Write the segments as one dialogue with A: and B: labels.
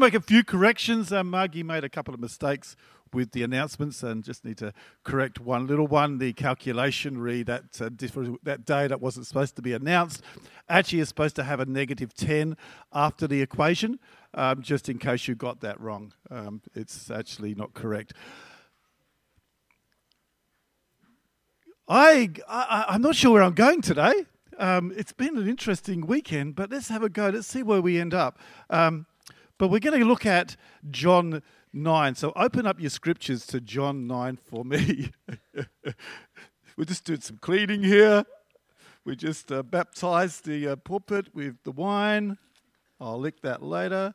A: Make a few corrections. Uh, Margie made a couple of mistakes with the announcements and just need to correct one little one. The calculation read that uh, that day that wasn't supposed to be announced actually is supposed to have a negative 10 after the equation, um, just in case you got that wrong. Um, it's actually not correct. I, I, I'm not sure where I'm going today. Um, it's been an interesting weekend, but let's have a go. Let's see where we end up. Um, but we're going to look at John 9. So open up your scriptures to John 9 for me. We're just doing some cleaning here. We just uh, baptized the uh, pulpit with the wine. I'll lick that later.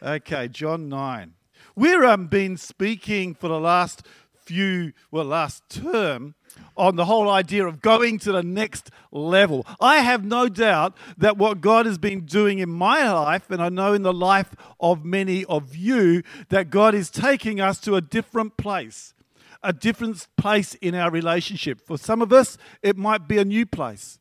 A: Okay, John 9. We've um, been speaking for the last few, well, last term on the whole idea of going to the next level. I have no doubt that what God has been doing in my life, and I know in the life of many of you, that God is taking us to a different place, a different place in our relationship. For some of us, it might be a new place.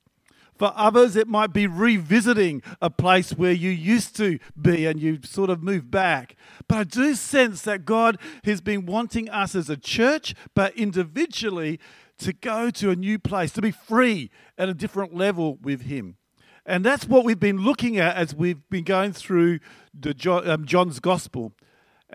A: For others, it might be revisiting a place where you used to be and you sort of moved back. But I do sense that God has been wanting us as a church, but individually, to go to a new place, to be free at a different level with Him. And that's what we've been looking at as we've been going through the John, um, John's Gospel.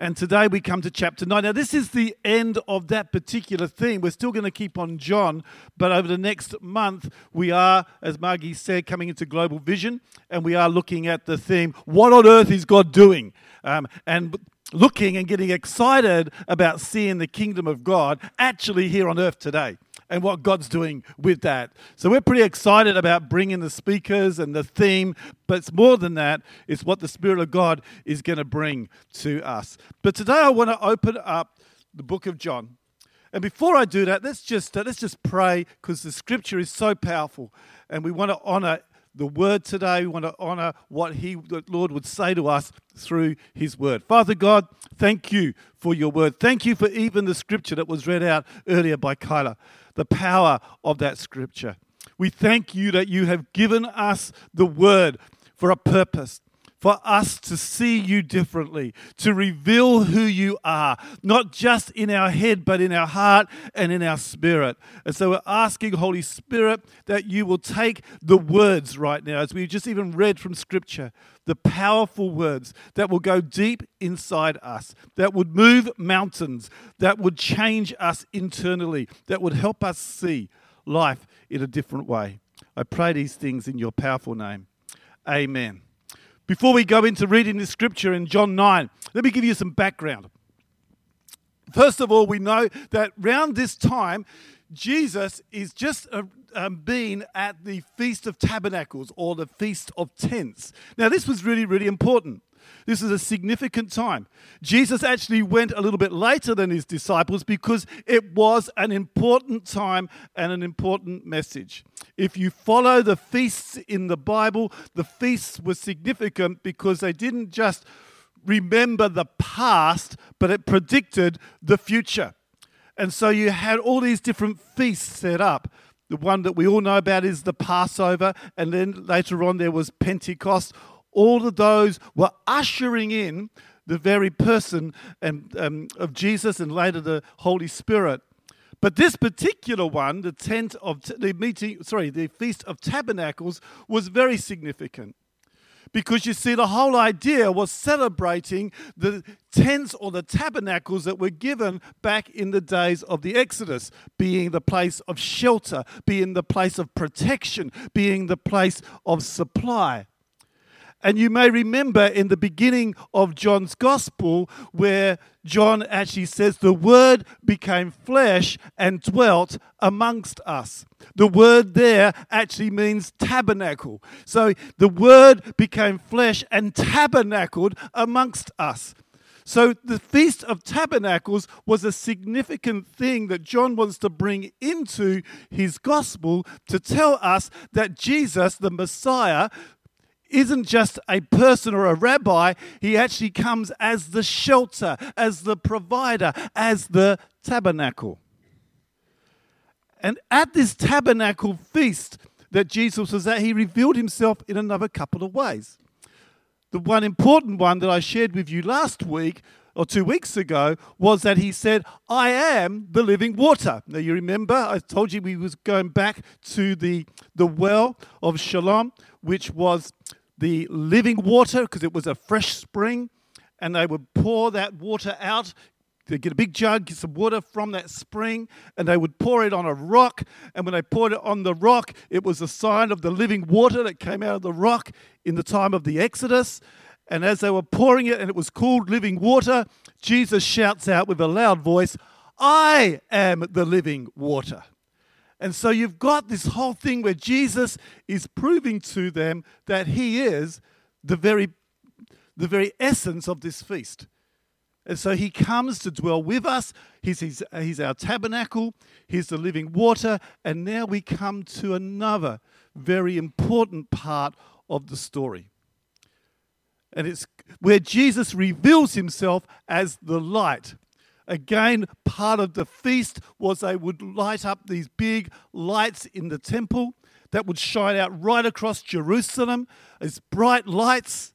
A: And today we come to chapter 9. Now, this is the end of that particular theme. We're still going to keep on John, but over the next month, we are, as Margie said, coming into Global Vision, and we are looking at the theme What on earth is God doing? Um, and looking and getting excited about seeing the kingdom of God actually here on earth today and what God's doing with that. So we're pretty excited about bringing the speakers and the theme, but it's more than that. It's what the Spirit of God is going to bring to us. But today I want to open up the book of John. And before I do that, let's just uh, let's just pray because the Scripture is so powerful, and we want to honor the word today. We want to honor what He, the Lord, would say to us through His word. Father God, thank you for your word. Thank you for even the scripture that was read out earlier by Kyla the power of that scripture. We thank you that you have given us the word for a purpose, for us to see you differently, to reveal who you are, not just in our head, but in our heart and in our spirit. And so we're asking, Holy Spirit, that you will take the words right now, as we just even read from Scripture, the powerful words that will go deep inside us, that would move mountains, that would change us internally, that would help us see life in a different way. I pray these things in your powerful name. Amen. Before we go into reading this scripture in John 9, let me give you some background. First of all, we know that around this time, Jesus is just uh, um, been at the Feast of Tabernacles or the Feast of Tents. Now, this was really, really important. This is a significant time. Jesus actually went a little bit later than his disciples because it was an important time and an important message. If you follow the feasts in the Bible, the feasts were significant because they didn't just remember the past, but it predicted the future. And so you had all these different feasts set up. The one that we all know about is the Passover, and then later on there was Pentecost. All of those were ushering in the very person and, um, of Jesus and later the Holy Spirit. But this particular one, the tent of the meeting, sorry, the Feast of Tabernacles, was very significant. Because you see, the whole idea was celebrating the tents or the tabernacles that were given back in the days of the Exodus, being the place of shelter, being the place of protection, being the place of supply. And you may remember in the beginning of John's gospel where John actually says, The word became flesh and dwelt amongst us. The word there actually means tabernacle. So the word became flesh and tabernacled amongst us. So the Feast of Tabernacles was a significant thing that John wants to bring into his gospel to tell us that Jesus, the Messiah, isn't just a person or a rabbi, he actually comes as the shelter, as the provider, as the tabernacle. And at this tabernacle feast that Jesus was at, he revealed himself in another couple of ways. the one important one that I shared with you last week or two weeks ago was that he said, I am the living water. Now you remember I told you we was going back to the, the well of Siloam, which was the living water because it was a fresh spring, and they would pour that water out. They'd get a big jug, get some water from that spring, and they would pour it on a rock. And when they poured it on the rock, it was a sign of the living water that came out of the rock in the time of the Exodus. And as they were pouring it, and it was called living water, Jesus shouts out with a loud voice, I am the living water. And so you've got this whole thing where Jesus is proving to them that he is the very, the very essence of this feast. And so he comes to dwell with us. He's, he's, he's our tabernacle. He's the living water. And now we come to another very important part of the story. And it's where Jesus reveals himself as the light. Again, part of the feast was they would light up these big lights in the temple that would shine out right across Jerusalem as bright lights.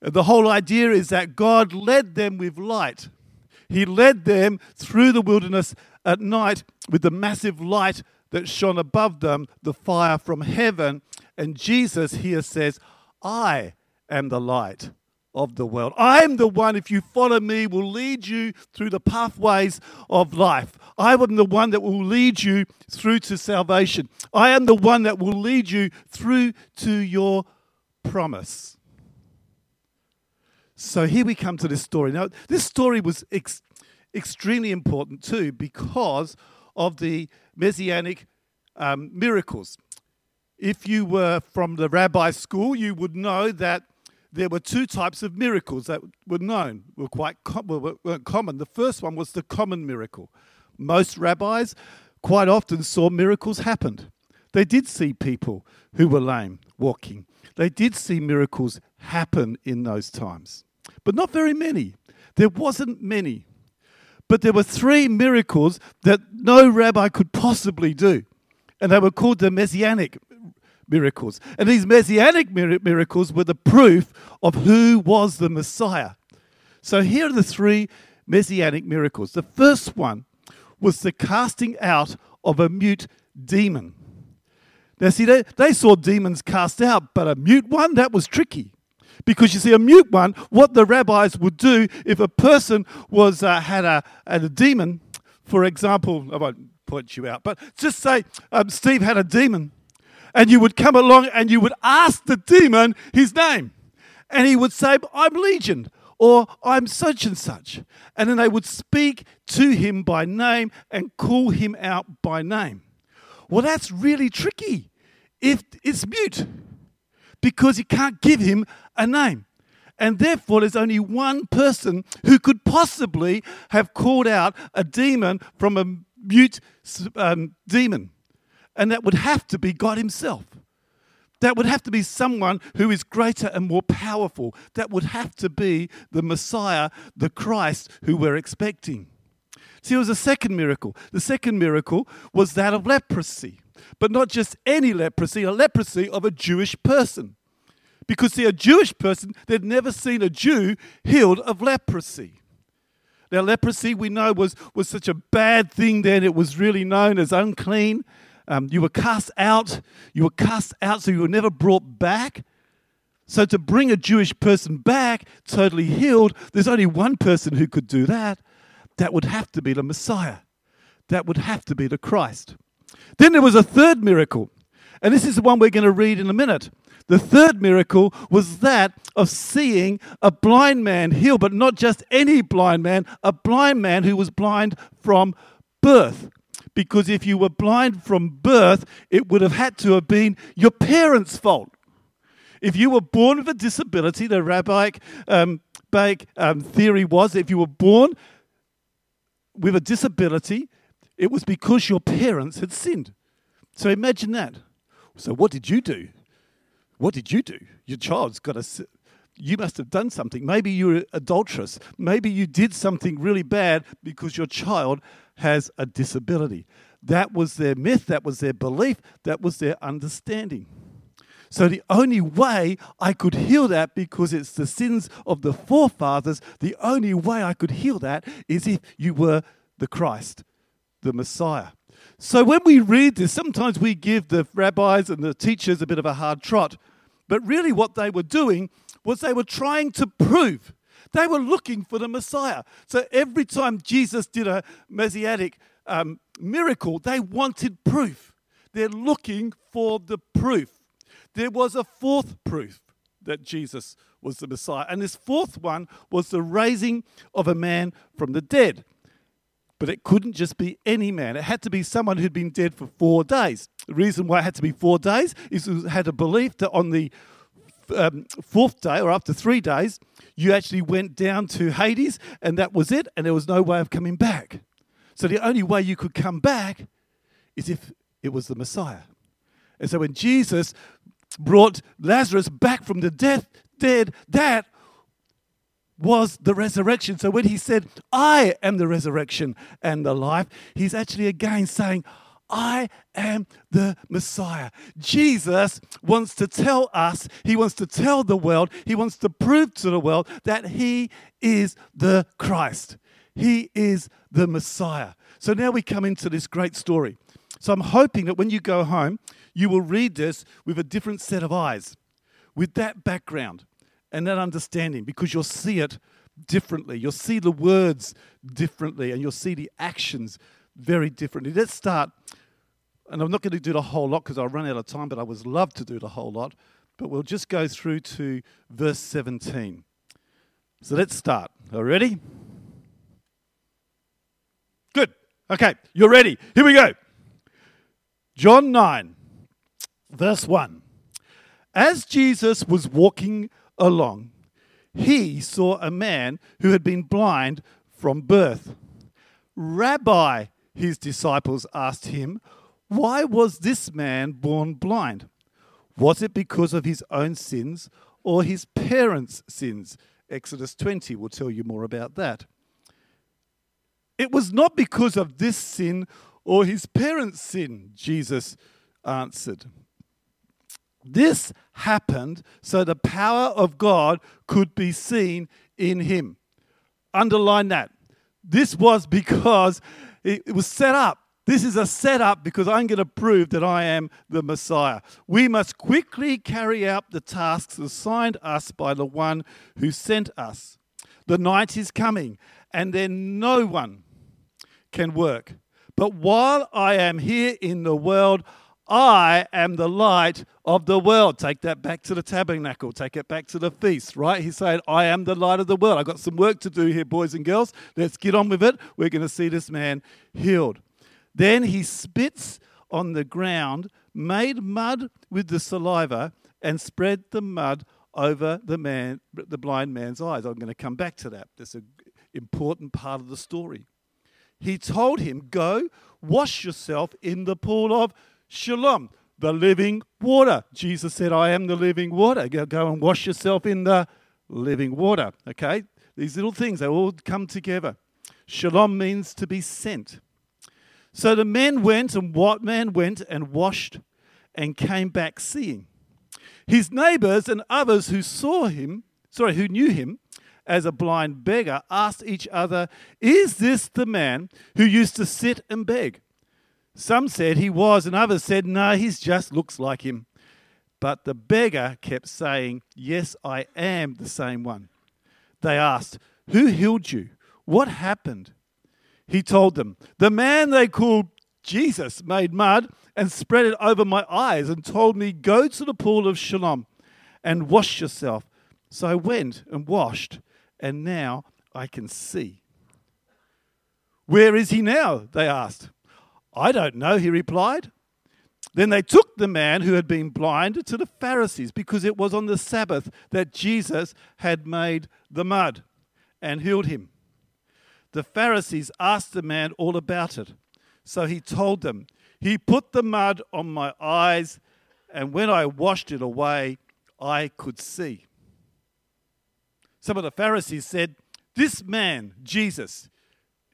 A: The whole idea is that God led them with light. He led them through the wilderness at night with the massive light that shone above them, the fire from heaven. And Jesus here says, I am the light of the world. I am the one, if you follow me, will lead you through the pathways of life. I am the one that will lead you through to salvation. I am the one that will lead you through to your promise. So here we come to this story. Now, this story was ex- extremely important too because of the messianic um, miracles. If you were from the rabbi school, you would know that there were two types of miracles that were known, were quite com- were common. The first one was the common miracle. Most rabbis quite often saw miracles happen. They did see people who were lame walking. They did see miracles happen in those times, but not very many. There wasn't many. But there were three miracles that no rabbi could possibly do, and they were called the messianic miracles. And these messianic miracles were the proof of who was the Messiah. So here are the three messianic miracles. The first one was the casting out of a mute demon. Now, see, they, they saw demons cast out, but a mute one, that was tricky. Because you see, a mute one, what the rabbis would do if a person was uh, had, a, had a demon, for example, I won't point you out, but just say um, Steve had a demon and you would come along and you would ask the demon his name. And he would say, I'm Legion, or I'm such and such. And then they would speak to him by name and call him out by name. Well, that's really tricky if it's mute because you can't give him a name. And therefore, there's only one person who could possibly have called out a demon from a mute um, demon. And that would have to be God Himself. That would have to be someone who is greater and more powerful. That would have to be the Messiah, the Christ who we're expecting. See, it was a second miracle. The second miracle was that of leprosy, but not just any leprosy, a leprosy of a Jewish person. Because, see, a Jewish person, they'd never seen a Jew healed of leprosy. Now, leprosy, we know, was, was such a bad thing then, it was really known as unclean. Um, you were cast out. You were cast out, so you were never brought back. So, to bring a Jewish person back totally healed, there's only one person who could do that. That would have to be the Messiah. That would have to be the Christ. Then there was a third miracle, and this is the one we're going to read in a minute. The third miracle was that of seeing a blind man healed, but not just any blind man, a blind man who was blind from birth because if you were blind from birth, it would have had to have been your parents' fault. If you were born with a disability, the rabbinic um, um, theory was if you were born with a disability, it was because your parents had sinned. So imagine that. So what did you do? What did you do? Your child's got a. You must have done something. Maybe you were adulterous. Maybe you did something really bad because your child has a disability. That was their myth, that was their belief, that was their understanding. So the only way I could heal that, because it's the sins of the forefathers, the only way I could heal that is if you were the Christ, the Messiah. So when we read this, sometimes we give the rabbis and the teachers a bit of a hard trot. But really, what they were doing was they were trying to prove. They were looking for the Messiah. So every time Jesus did a messianic um, miracle, they wanted proof. They're looking for the proof. There was a fourth proof that Jesus was the Messiah. And this fourth one was the raising of a man from the dead. But it couldn't just be any man. It had to be someone who'd been dead for four days. The reason why it had to be four days is it had a belief that on the um, fourth day or after three days, you actually went down to Hades and that was it, and there was no way of coming back. So the only way you could come back is if it was the Messiah. And so when Jesus brought Lazarus back from the death, dead, that was the resurrection. So when he said, I am the resurrection and the life, he's actually again saying, I am the Messiah. Jesus wants to tell us, he wants to tell the world, he wants to prove to the world that he is the Christ. He is the Messiah. So now we come into this great story. So I'm hoping that when you go home, you will read this with a different set of eyes, with that background and that understanding because you'll see it differently. You'll see the words differently and you'll see the actions very differently. Let's start, and I'm not going to do the whole lot because I'll run out of time, but I would love to do the whole lot. But we'll just go through to verse 17. So let's start. Are ready? Good. Okay, you're ready. Here we go. John 9, verse 1. As Jesus was walking along, he saw a man who had been blind from birth. Rabbi, his disciples asked him, Why was this man born blind? Was it because of his own sins or his parents' sins? Exodus 20 will tell you more about that. It was not because of this sin or his parents' sin, Jesus answered. This happened so the power of God could be seen in him. Underline that. This was because it was set up. This is a setup because I'm going to prove that I am the Messiah. We must quickly carry out the tasks assigned us by the one who sent us. The night is coming, and then no one can work. But while I am here in the world, I am the light of the world. Take that back to the tabernacle. Take it back to the feast, right? He's saying, I am the light of the world. I've got some work to do here, boys and girls. Let's get on with it. We're going to see this man healed. Then he spits on the ground, made mud with the saliva, and spread the mud over the man, the blind man's eyes. I'm going to come back to that. That's an important part of the story. He told him, Go, wash yourself in the pool of Siloam, the living water. Jesus said, I am the living water. Go, go and wash yourself in the living water. Okay? These little things, they all come together. Siloam means to be sent. So the men went, and what man went and washed and came back seeing. His neighbors and others who saw him, sorry, who knew him as a blind beggar, asked each other, Is this the man who used to sit and beg? Some said he was, and others said, No, he just looks like him. But the beggar kept saying, Yes, I am the same one. They asked, Who healed you? What happened? He told them, The man they called Jesus made mud and spread it over my eyes and told me, Go to the pool of Siloam and wash yourself. So I went and washed, and now I can see. Where is he now? They asked. I don't know, he replied. Then they took the man who had been blind to the Pharisees because it was on the Sabbath that Jesus had made the mud and healed him. The Pharisees asked the man all about it. So he told them, He put the mud on my eyes, and when I washed it away, I could see. Some of the Pharisees said, This man, Jesus,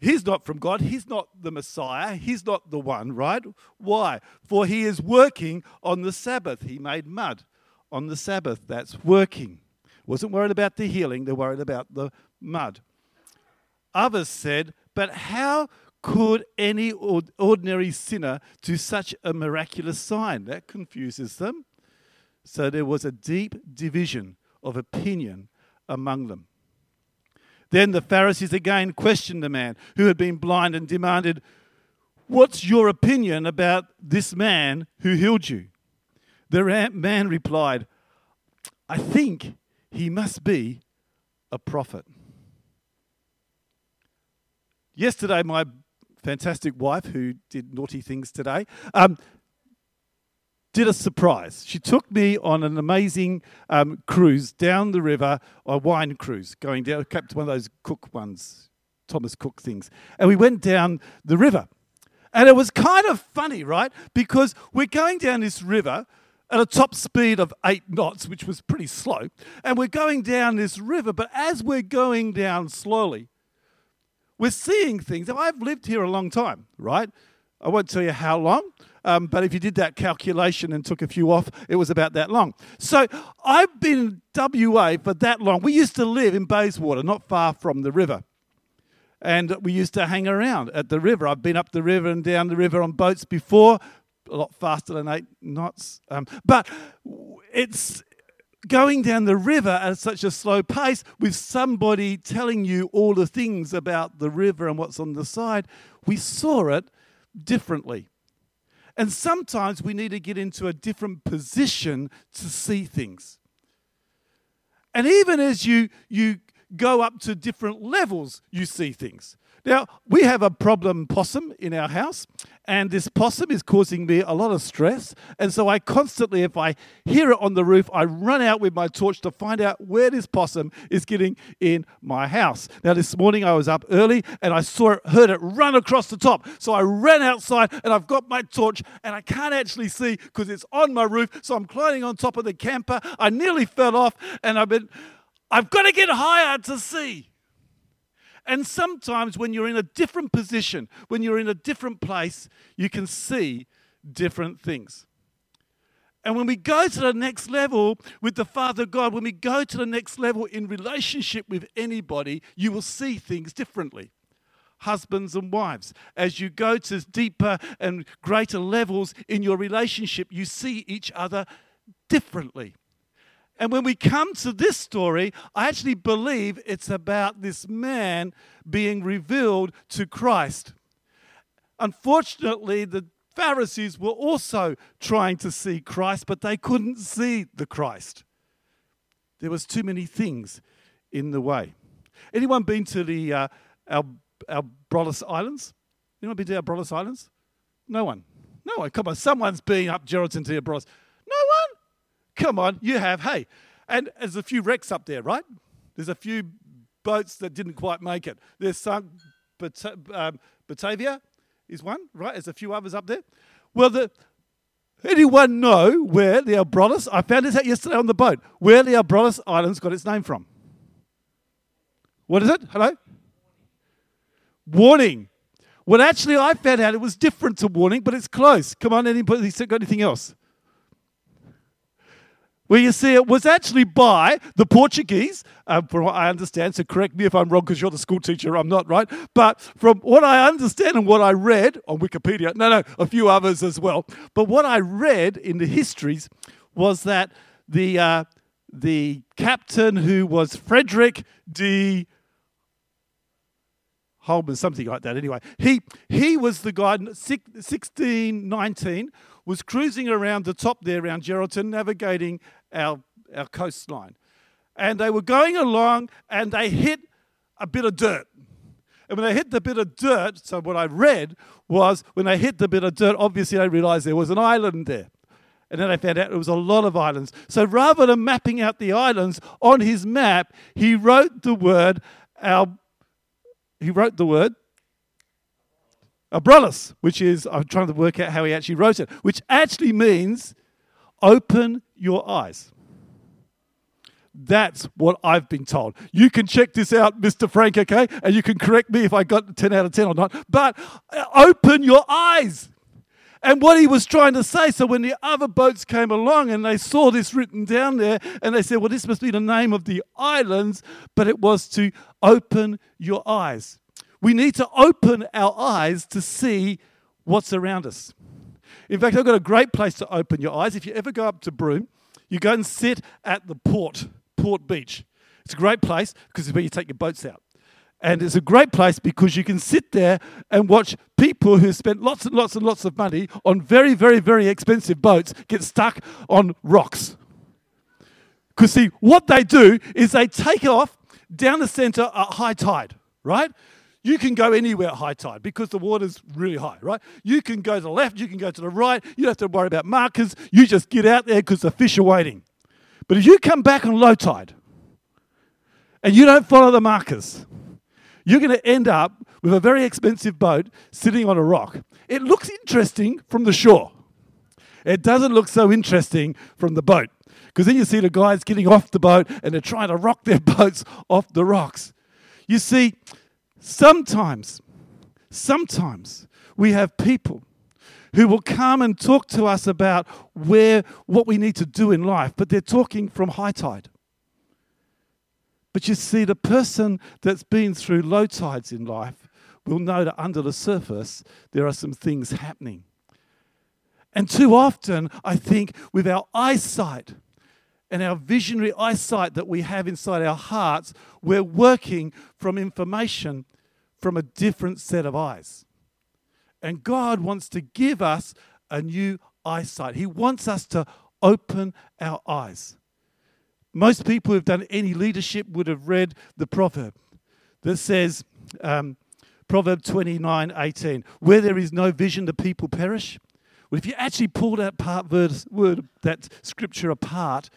A: He's not from God. He's not the Messiah. He's not the one, right? Why? For he is working on the Sabbath. He made mud on the Sabbath. That's working. Wasn't worried about the healing, they're worried about the mud. Others said, But how could any ordinary sinner do such a miraculous sign? That confuses them. So there was a deep division of opinion among them. Then the Pharisees again questioned the man who had been blind and demanded, What's your opinion about this man who healed you? The man replied, I think he must be a prophet. Yesterday, my fantastic wife, who did naughty things today, um, did a surprise. She took me on an amazing um, cruise down the river, a wine cruise, going down, kept one of those Cook ones, Thomas Cook things. And we went down the river. And it was kind of funny, right? Because we're going down this river at a top speed of eight knots, which was pretty slow. And we're going down this river, but as we're going down slowly, we're seeing things. Now, I've lived here a long time, right? I won't tell you how long, um, but if you did that calculation and took a few off, it was about that long. So I've been in WA for that long. We used to live in Bayswater, not far from the river. And we used to hang around at the river. I've been up the river and down the river on boats before, a lot faster than eight knots. Um, but it's going down the river at such a slow pace with somebody telling you all the things about the river and what's on the side, we saw it differently. And sometimes we need to get into a different position to see things. And even as you, you go up to different levels, you see things. Now, we have a problem possum in our house, and this possum is causing me a lot of stress. And so I constantly, if I hear it on the roof, I run out with my torch to find out where this possum is getting in my house. Now, this morning I was up early and I saw it, heard it run across the top. So I ran outside and I've got my torch and I can't actually see because it's on my roof. So I'm climbing on top of the camper. I nearly fell off and I've been, I've got to get higher to see. And sometimes when you're in a different position, when you're in a different place, you can see different things. And when we go to the next level with the Father God, when we go to the next level in relationship with anybody, you will see things differently. Husbands and wives, as you go to deeper and greater levels in your relationship, you see each other differently. And when we come to this story, I actually believe it's about this man being revealed to Christ. Unfortunately, the Pharisees were also trying to see Christ, but they couldn't see the Christ. There was too many things in the way. Anyone been to the uh, our Abrolhos Islands? Anyone been to Abrolhos Islands? No one. No one. Come on, someone's been up Geraldton to Abrolhos. Come on, you have. Hey, and there's a few wrecks up there, right? There's a few boats that didn't quite make it. There's sunk Bat- um, Batavia is one, right? There's a few others up there. Well, the, anyone know where the Abrolhos, I found this out yesterday on the boat, where the Abrolhos Islands got its name from? What is it? Hello? Warning. Well, actually, I found out it was different to warning, but it's close. Come on, anybody got anything else? Well, you see, it was actually by the Portuguese, um, from what I understand. So correct me if I'm wrong because you're the school teacher, I'm not, right? But from what I understand and what I read on Wikipedia, no, no, a few others as well. But what I read in the histories was that the, uh, the captain who was Frederick de Holman, something like that anyway, he, he was the guy, 1619, was cruising around the top there around Geraldton, navigating our, our coastline. And they were going along and they hit a bit of dirt. And when they hit the bit of dirt, so what I read was when they hit the bit of dirt, obviously they realized there was an island there. And then they found out it was a lot of islands. So rather than mapping out the islands on his map, he wrote the word our he wrote the word Abrolhos, which is, I'm trying to work out how he actually wrote it, which actually means open your eyes. That's what I've been told. You can check this out, Mr. Frank, okay? And you can correct me if I got 10 out of 10 or not. But uh, open your eyes. And what he was trying to say, so when the other boats came along and they saw this written down there, and they said, Well, this must be the name of the islands, but it was to open your eyes. We need to open our eyes to see what's around us. In fact, I've got a great place to open your eyes. If you ever go up to Broome, you go and sit at the port, Port Beach. It's a great place because it's where you take your boats out. And it's a great place because you can sit there and watch people who spent lots and lots and lots of money on very, very, very expensive boats get stuck on rocks. Because, see, what they do is they take off down the center at high tide, right? You can go anywhere at high tide because the water's really high, right? You can go to the left, you can go to the right. You don't have to worry about markers. You just get out there because the fish are waiting. But if you come back on low tide and you don't follow the markers, you're going to end up with a very expensive boat sitting on a rock. It looks interesting from the shore. It doesn't look so interesting from the boat because then you see the guys getting off the boat and they're trying to rock their boats off the rocks. You see, sometimes, sometimes we have people who will come and talk to us about where what we need to do in life, but they're talking from high tide. But you see, the person that's been through low tides in life will know that under the surface there are some things happening. And too often, I think, with our eyesight and our visionary eyesight that we have inside our hearts, we're working from information from a different set of eyes. And God wants to give us a new eyesight. He wants us to open our eyes. Most people who've done any leadership would have read the proverb that says, um, Proverb 29 18, where there is no vision, the people perish. Well, if you actually pull that part verse, word, that scripture apart,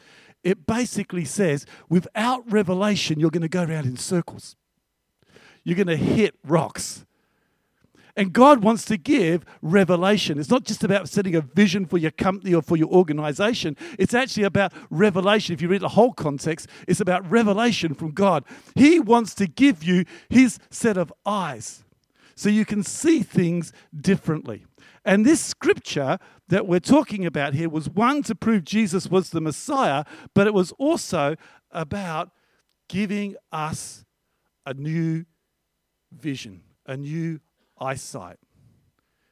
A: it basically says, without revelation, you're going to go around in circles. You're going to hit rocks. And God wants to give revelation. It's not just about setting a vision for your company or for your organization. It's actually about revelation. If you read the whole context, it's about revelation from God. He wants to give you His set of eyes so you can see things differently. And this scripture that we're talking about here was one to prove Jesus was the Messiah, but it was also about giving us a new vision, a new eyesight.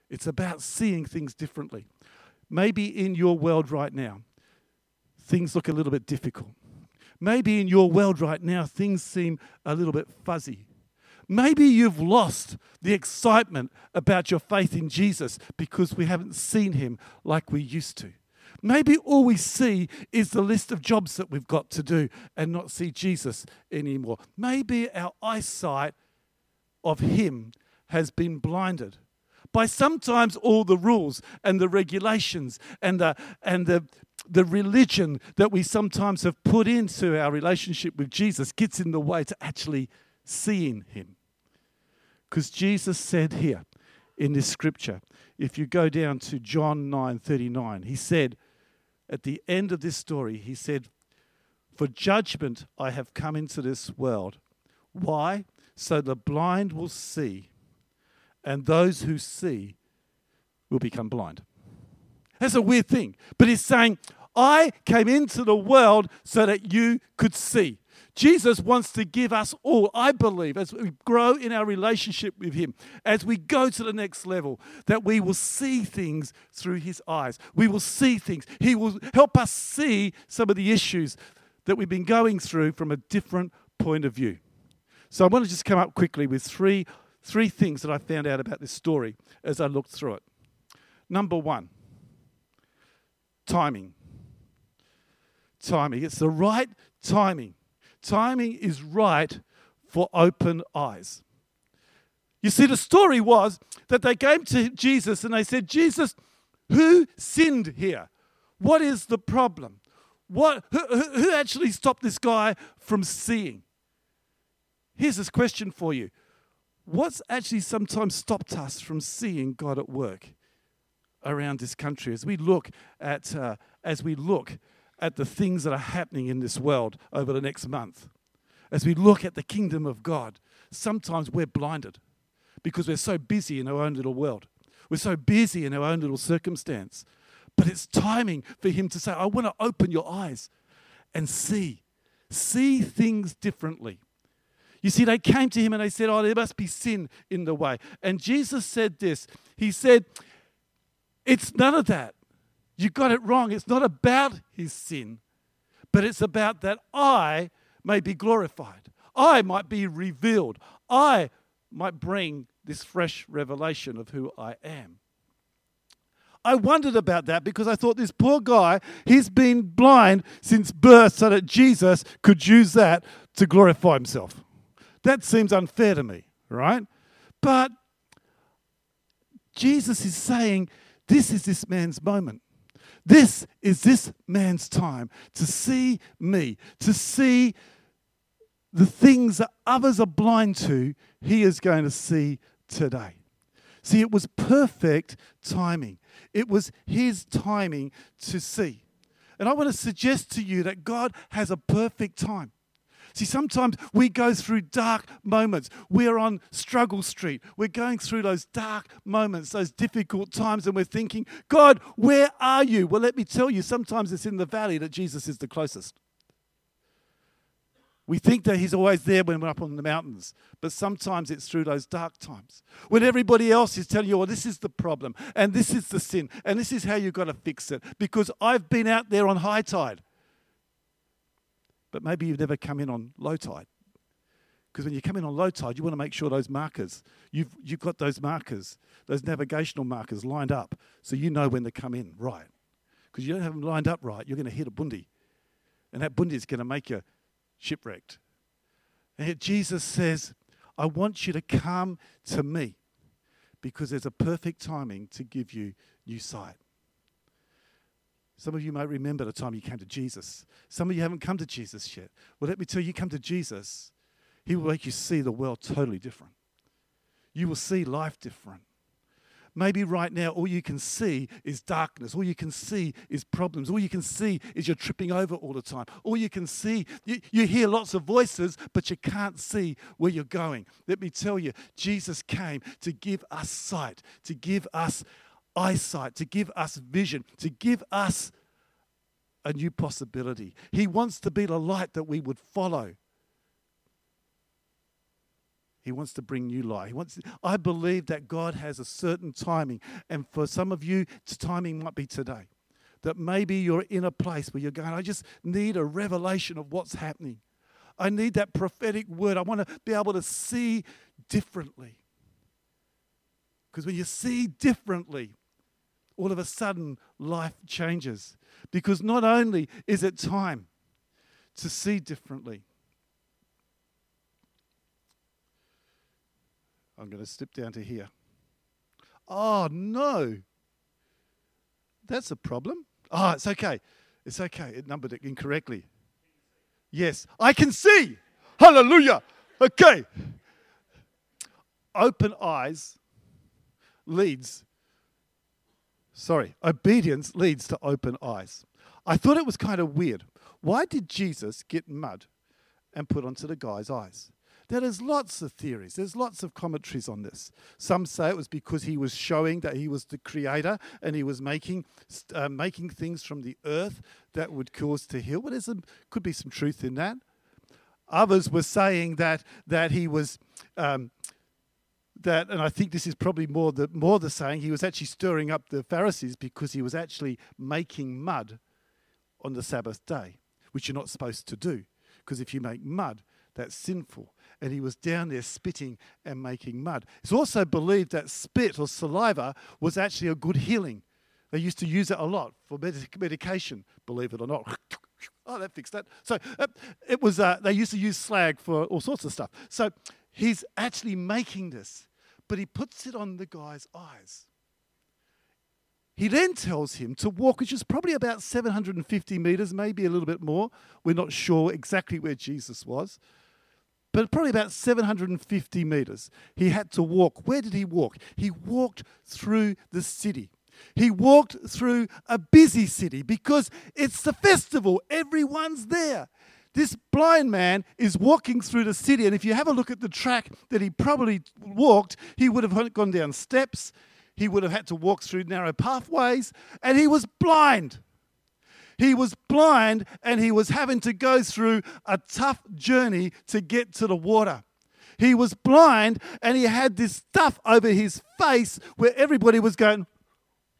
A: It's about seeing things differently. Maybe in your world right now, things look a little bit difficult. Maybe in your world right now, things seem a little bit fuzzy. Maybe you've lost the excitement about your faith in Jesus because we haven't seen him like we used to. Maybe all we see is the list of jobs that we've got to do and not see Jesus anymore. Maybe our eyesight of him has been blinded by sometimes all the rules and the regulations and the, and the, the religion that we sometimes have put into our relationship with Jesus gets in the way to actually seeing him. Because Jesus said here in this scripture, if you go down to John 9:39, he said at the end of this story, he said, "For judgment I have come into this world. Why? So the blind will see and those who see will become blind. That's a weird thing. But he's saying, I came into the world so that you could see. Jesus wants to give us all, I believe, as we grow in our relationship with Him, as we go to the next level, that we will see things through His eyes. We will see things. He will help us see some of the issues that we've been going through from a different point of view. So I want to just come up quickly with three three things that I found out about this story as I looked through it. Number one, timing. Timing. It's the right timing. Timing is right for open eyes. You see, the story was that they came to Jesus and they said, Jesus, who sinned here? What is the problem? What, who, who actually stopped this guy from seeing? Here's this question for you what's actually sometimes stopped us from seeing God at work around this country as we look at uh, as we look at the things that are happening in this world over the next month as we look at the kingdom of God sometimes we're blinded because we're so busy in our own little world We're so busy in our own little circumstance. But it's timing for Him to say, I want to open your eyes and see, see things differently. You see, they came to him and they said, Oh, there must be sin in the way. And Jesus said this He said, It's none of that. You got it wrong. It's not about his sin, but it's about that I may be glorified. I might be revealed. I might bring this fresh revelation of who I am. I wondered about that because I thought this poor guy, he's been blind since birth so that Jesus could use that to glorify himself. That seems unfair to me, right? But Jesus is saying, This is this man's moment. This is this man's time to see me, to see the things that others are blind to, he is going to see today. See, it was perfect timing. It was his timing to see. And I want to suggest to you that God has a perfect time. See, sometimes we go through dark moments. We're on struggle street. We're going through those dark moments, those difficult times, and we're thinking, God, where are you? Well, let me tell you, sometimes it's in the valley that Jesus is the closest. We think that he's always there when we're up on the mountains, but sometimes it's through those dark times when everybody else is telling you, well, this is the problem, and this is the sin, and this is how you've got to fix it, because I've been out there on high tide but maybe you've never come in on low tide. Because when you come in on low tide, you want to make sure those markers, you've, you've got those markers, those navigational markers lined up so you know when to come in right. Because you don't have them lined up right, you're going to hit a bundi. And that bundi is going to make you shipwrecked. And Jesus says, I want you to come to me because there's a perfect timing to give you new sight. Some of you might remember the time you came to Jesus. Some of you haven't come to Jesus yet. Well, let me tell you, you come to Jesus, He will make you see the world totally different. You will see life different. Maybe right now, all you can see is darkness. All you can see is problems. All you can see is you're tripping over all the time. All you can see, you, you hear lots of voices, but you can't see where you're going. Let me tell you, Jesus came to give us sight, to give us eyesight, to give us vision, to give us a new possibility. He wants to be the light that we would follow. He wants to bring new light. He wants. I believe that God has a certain timing, and for some of you, timing might be today. That maybe you're in a place where you're going. I just need a revelation of what's happening. I need that prophetic word. I want to be able to see differently. Because when you see differently, all of a sudden life changes. Because not only is it time to see differently, I'm going to step down to here. Oh, no. That's a problem. Oh, it's okay. It's okay. It numbered it incorrectly. Yes, I can see. Hallelujah. Okay. Open eyes leads sorry, obedience leads to open eyes. I thought it was kind of weird. Why did Jesus get mud and put onto the guy's eyes? There is lots of theories. There's lots of commentaries on this. Some say it was because he was showing that he was the creator and he was making uh, making things from the earth that would cause to heal. Well, there could be some truth in that. Others were saying that that he was um, that, and I think this is probably more the more the saying, he was actually stirring up the Pharisees because he was actually making mud on the Sabbath day, which you're not supposed to do, because if you make mud, that's sinful. And he was down there spitting and making mud. It's also believed that spit or saliva was actually a good healing. They used to use it a lot for medication, believe it or not. Oh, that fixed that. So uh, it was. Uh, they used to use slag for all sorts of stuff. So he's actually making this but he puts it on the guy's eyes. He then tells him to walk, which is probably about 750 meters, maybe a little bit more. We're not sure exactly where Jesus was, but probably about 750 meters. He had to walk. Where did he walk? He walked through the city. He walked through a busy city because it's the festival, everyone's there. This blind man is walking through the city, and if you have a look at the track that he probably walked, he would have gone down steps, he would have had to walk through narrow pathways, and he was blind. He was blind and he was having to go through a tough journey to get to the water. He was blind and he had this stuff over his face where everybody was going,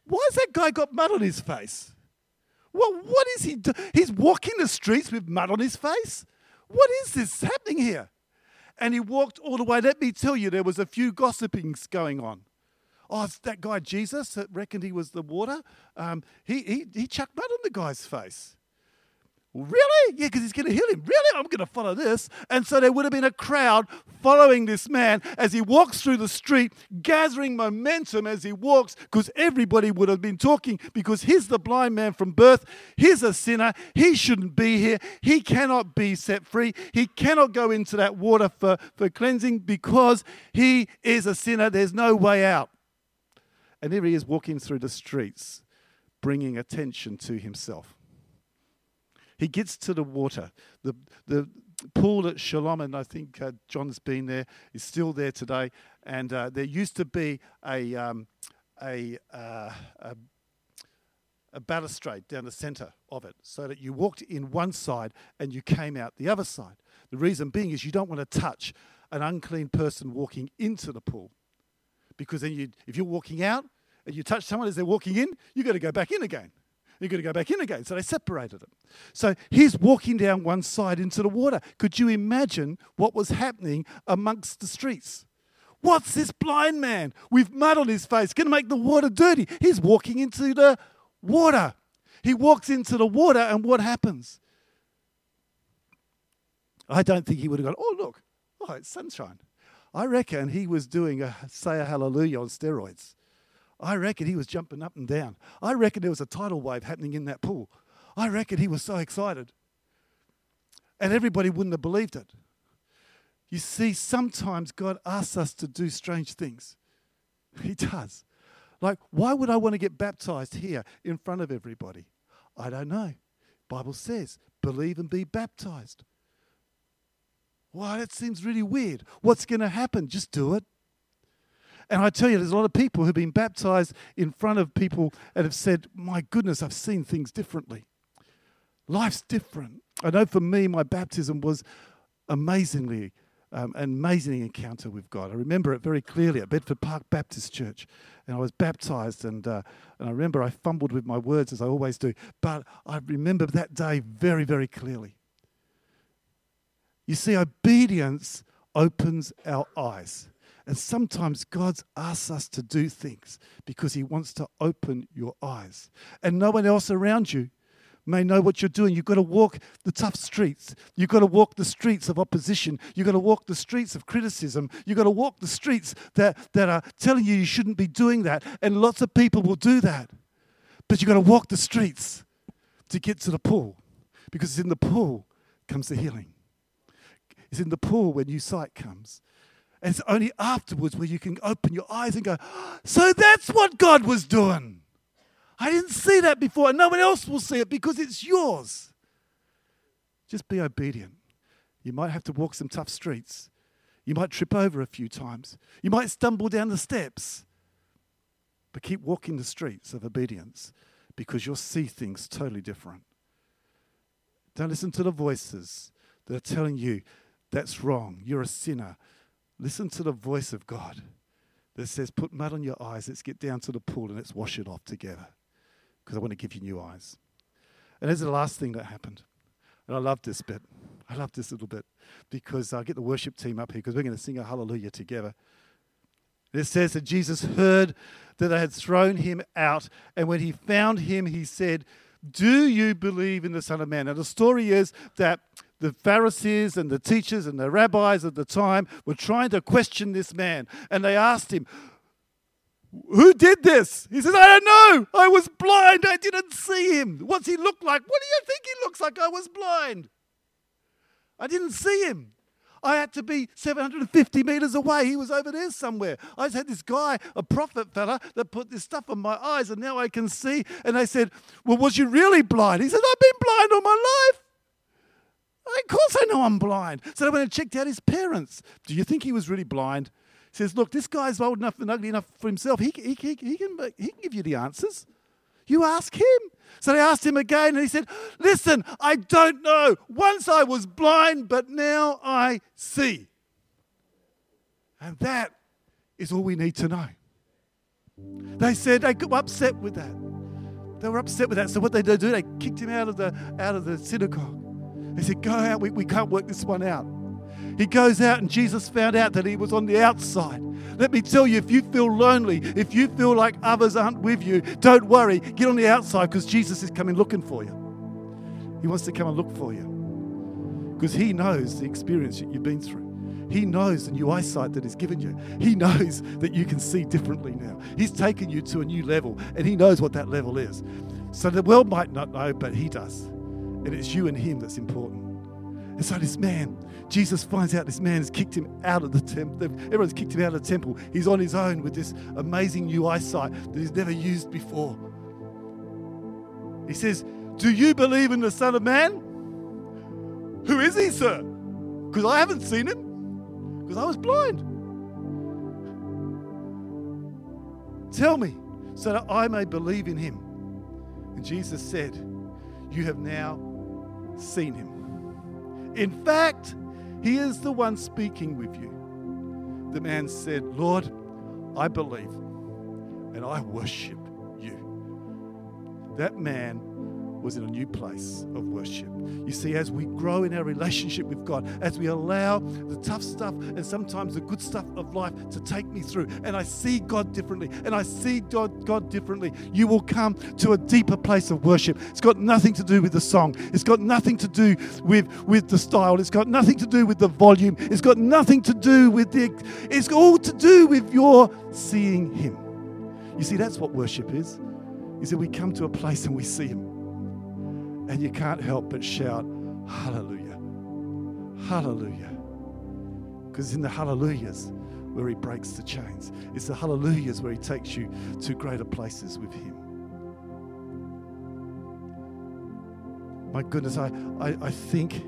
A: Why has that guy got mud on his face? What, what is he doing? He's walking the streets with mud on his face? What is this happening here? And he walked all the way. Let me tell you, there was a few gossipings going on. Oh, it's that guy Jesus that reckoned he was the water. Um, he, he, he chucked mud on the guy's face. Really? Yeah, because he's going to heal him. Really? I'm going to follow this. And so there would have been a crowd following this man as he walks through the street, gathering momentum as he walks, because everybody would have been talking because he's the blind man from birth. He's a sinner. He shouldn't be here. He cannot be set free. He cannot go into that water for, for cleansing because he is a sinner. There's no way out. And here he is walking through the streets, bringing attention to himself. He gets to the water. The, the pool at Siloam, and I think uh, John's been there, is still there today. And uh, there used to be a, um, a, uh, a, a balustrade down the centre of it so that you walked in one side and you came out the other side. The reason being is you don't want to touch an unclean person walking into the pool because then you, if you're walking out and you touch someone as they're walking in, you've got to go back in again. You've got to go back in again. So they separated them. So he's walking down one side into the water. Could you imagine what was happening amongst the streets? What's this blind man with mud on his face going to make the water dirty? He's walking into the water. He walks into the water, and what happens? I don't think he would have gone, oh, look, oh, it's sunshine. I reckon he was doing a say a hallelujah on steroids. I reckon he was jumping up and down. I reckon there was a tidal wave happening in that pool. I reckon he was so excited. And everybody wouldn't have believed it. You see, sometimes God asks us to do strange things. He does. Like, why would I want to get baptized here in front of everybody? I don't know. Bible says, believe and be baptized. Why, that seems really weird. What's going to happen? Just do it. And I tell you, there's a lot of people who've been baptized in front of people and have said, My goodness, I've seen things differently. Life's different. I know for me, my baptism was amazingly um, an amazing encounter with God. I remember it very clearly at Bedford Park Baptist Church, and I was baptized, and uh, and I remember I fumbled with my words as I always do, but I remember that day very, very clearly. You see, obedience opens our eyes. And sometimes God asks us to do things because He wants to open your eyes. And no one else around you may know what you're doing. You've got to walk the tough streets. You've got to walk the streets of opposition. You've got to walk the streets of criticism. You've got to walk the streets that, that are telling you you shouldn't be doing that. And lots of people will do that. But you've got to walk the streets to get to the pool because in the pool comes the healing. It's in the pool when new sight comes. And it's only afterwards where you can open your eyes and go, So that's what God was doing. I didn't see that before, and no one else will see it because it's yours. Just be obedient. You might have to walk some tough streets. You might trip over a few times. You might stumble down the steps. But keep walking the streets of obedience because you'll see things totally different. Don't listen to the voices that are telling you that's wrong. You're a sinner. Listen to the voice of God that says, Put mud on your eyes, let's get down to the pool and let's wash it off together because I want to give you new eyes. And there's the last thing that happened. And I love this bit. I love this little bit because I'll get the worship team up here because we're going to sing a hallelujah together. It says that Jesus heard that they had thrown him out, and when he found him, he said, Do you believe in the Son of Man? Now, the story is that the Pharisees and the teachers and the rabbis at the time were trying to question this man. And they asked him, Who did this? He says, I don't know. I was blind. I didn't see him. What's he look like? What do you think he looks like? I was blind. I didn't see him. I had to be 750 meters away. He was over there somewhere. I just had this guy, a prophet fella, that put this stuff on my eyes, and now I can see. And they said, Well, was you really blind? He said, I've been blind all my life. Of course I know I'm blind. So I went and checked out his parents. Do you think he was really blind? He says, Look, this guy's old enough and ugly enough for himself. He, he, he, he, can, he can give you the answers. You ask him. So they asked him again, and he said, Listen, I don't know. Once I was blind, but now I see. And that is all we need to know. They said they got upset with that. They were upset with that. So what they do, they kicked him out of the out of the synagogue. They said, Go out, we, we can't work this one out. He goes out, and Jesus found out that he was on the outside. Let me tell you, if you feel lonely, if you feel like others aren't with you, don't worry. Get on the outside because Jesus is coming looking for you. He wants to come and look for you because he knows the experience that you've been through. He knows the new eyesight that He's given you. He knows that you can see differently now. He's taken you to a new level, and He knows what that level is. So the world might not know, but He does. And it's you and Him that's important. And so this man, Jesus finds out this man has kicked him out of the temple. Everyone's kicked him out of the temple. He's on his own with this amazing new eyesight that he's never used before. He says, Do you believe in the Son of Man? Who is he, sir? Because I haven't seen him, because I was blind. Tell me so that I may believe in him. And Jesus said, You have now seen him. In fact, he is the one speaking with you. The man said, Lord, I believe and I worship you. That man was in a new place of worship. You see, as we grow in our relationship with God, as we allow the tough stuff and sometimes the good stuff of life to take me through, and I see God differently, and I see God, differently, you will come to a deeper place of worship. It's got nothing to do with the song, it's got nothing to do with, with the style, it's got nothing to do with the volume, it's got nothing to do with the, it's all to do with your seeing Him. You see, that's what worship is. Is that we come to a place and we see Him and you can't help but shout, Hallelujah! Hallelujah! Because in the hallelujahs where He breaks the chains, it's the hallelujahs where He takes you to greater places with Him. My goodness, I, I, I think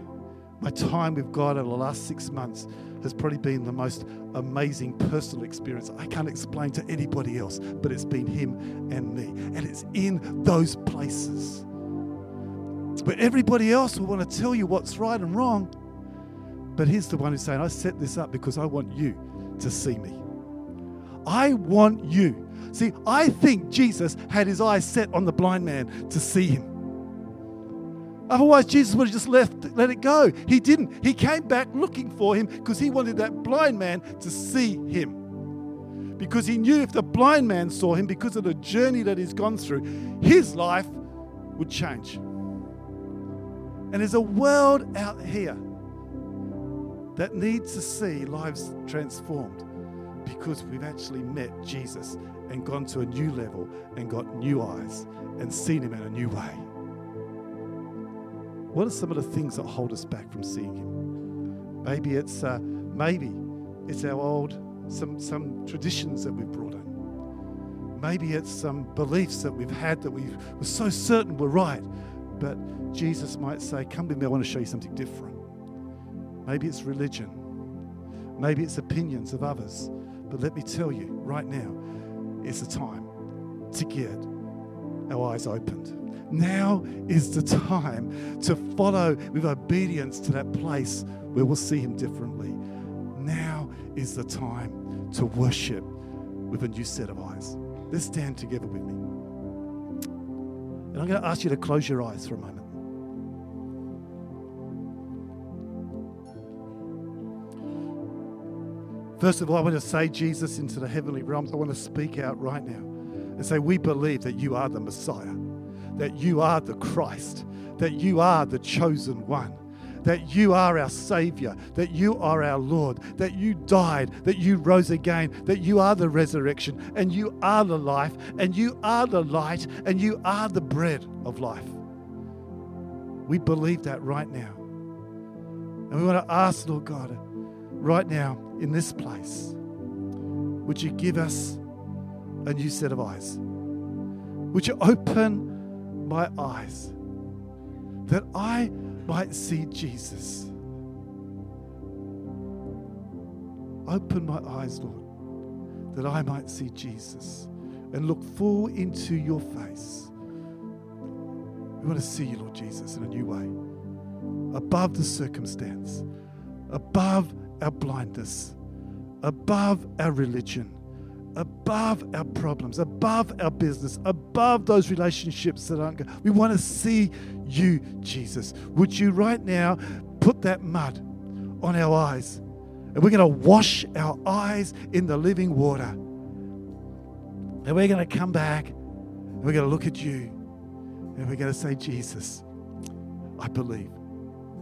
A: my time with God over the last six months has probably been the most amazing personal experience I can't explain to anybody else, but it's been Him and me. And it's in those places but everybody else will want to tell you what's right and wrong. But he's the one who's saying, I set this up because I want you to see me. I want you. See, I think Jesus had his eyes set on the blind man to see him. Otherwise, Jesus would have just left, let it go. He didn't. He came back looking for him because he wanted that blind man to see him. Because he knew if the blind man saw him, because of the journey that he's gone through, his life would change. And there's a world out here that needs to see lives transformed because we've actually met Jesus and gone to a new level and got new eyes and seen him in a new way. What are some of the things that hold us back from seeing him? Maybe it's uh, maybe it's our old some some traditions that we've brought in. Maybe it's some beliefs that we've had that we were so certain were right, but Jesus might say, Come with me, I want to show you something different. Maybe it's religion, maybe it's opinions of others. But let me tell you right now, it's the time to get our eyes opened. Now is the time to follow with obedience to that place where we'll see Him differently. Now is the time to worship with a new set of eyes. Let's stand together with me. And I'm going to ask you to close your eyes for a moment. First of all, I want to say, Jesus, into the heavenly realms. I want to speak out right now and say, We believe that you are the Messiah, that you are the Christ, that you are the chosen one that you are our Savior, that you are our Lord, that you died, that you rose again, that you are the resurrection, and you are the life, and you are the light, and you are the bread of life. We believe that right now. And we want to ask, Lord God, right now in this place, would you give us a new set of eyes? Would you open my eyes that I might see Jesus? Open my eyes, Lord. that I might see Jesus and look full into your face. We want to see you, Lord Jesus, in a new way, above the circumstance, above our blindness, above our religion, above our problems, above our business, above those relationships that aren't good. We want to see you, Jesus. Would you right now put that mud on our eyes? And we're going to wash our eyes in the living water. And we're going to come back and we're going to look at you and we're going to say, Jesus, I believe.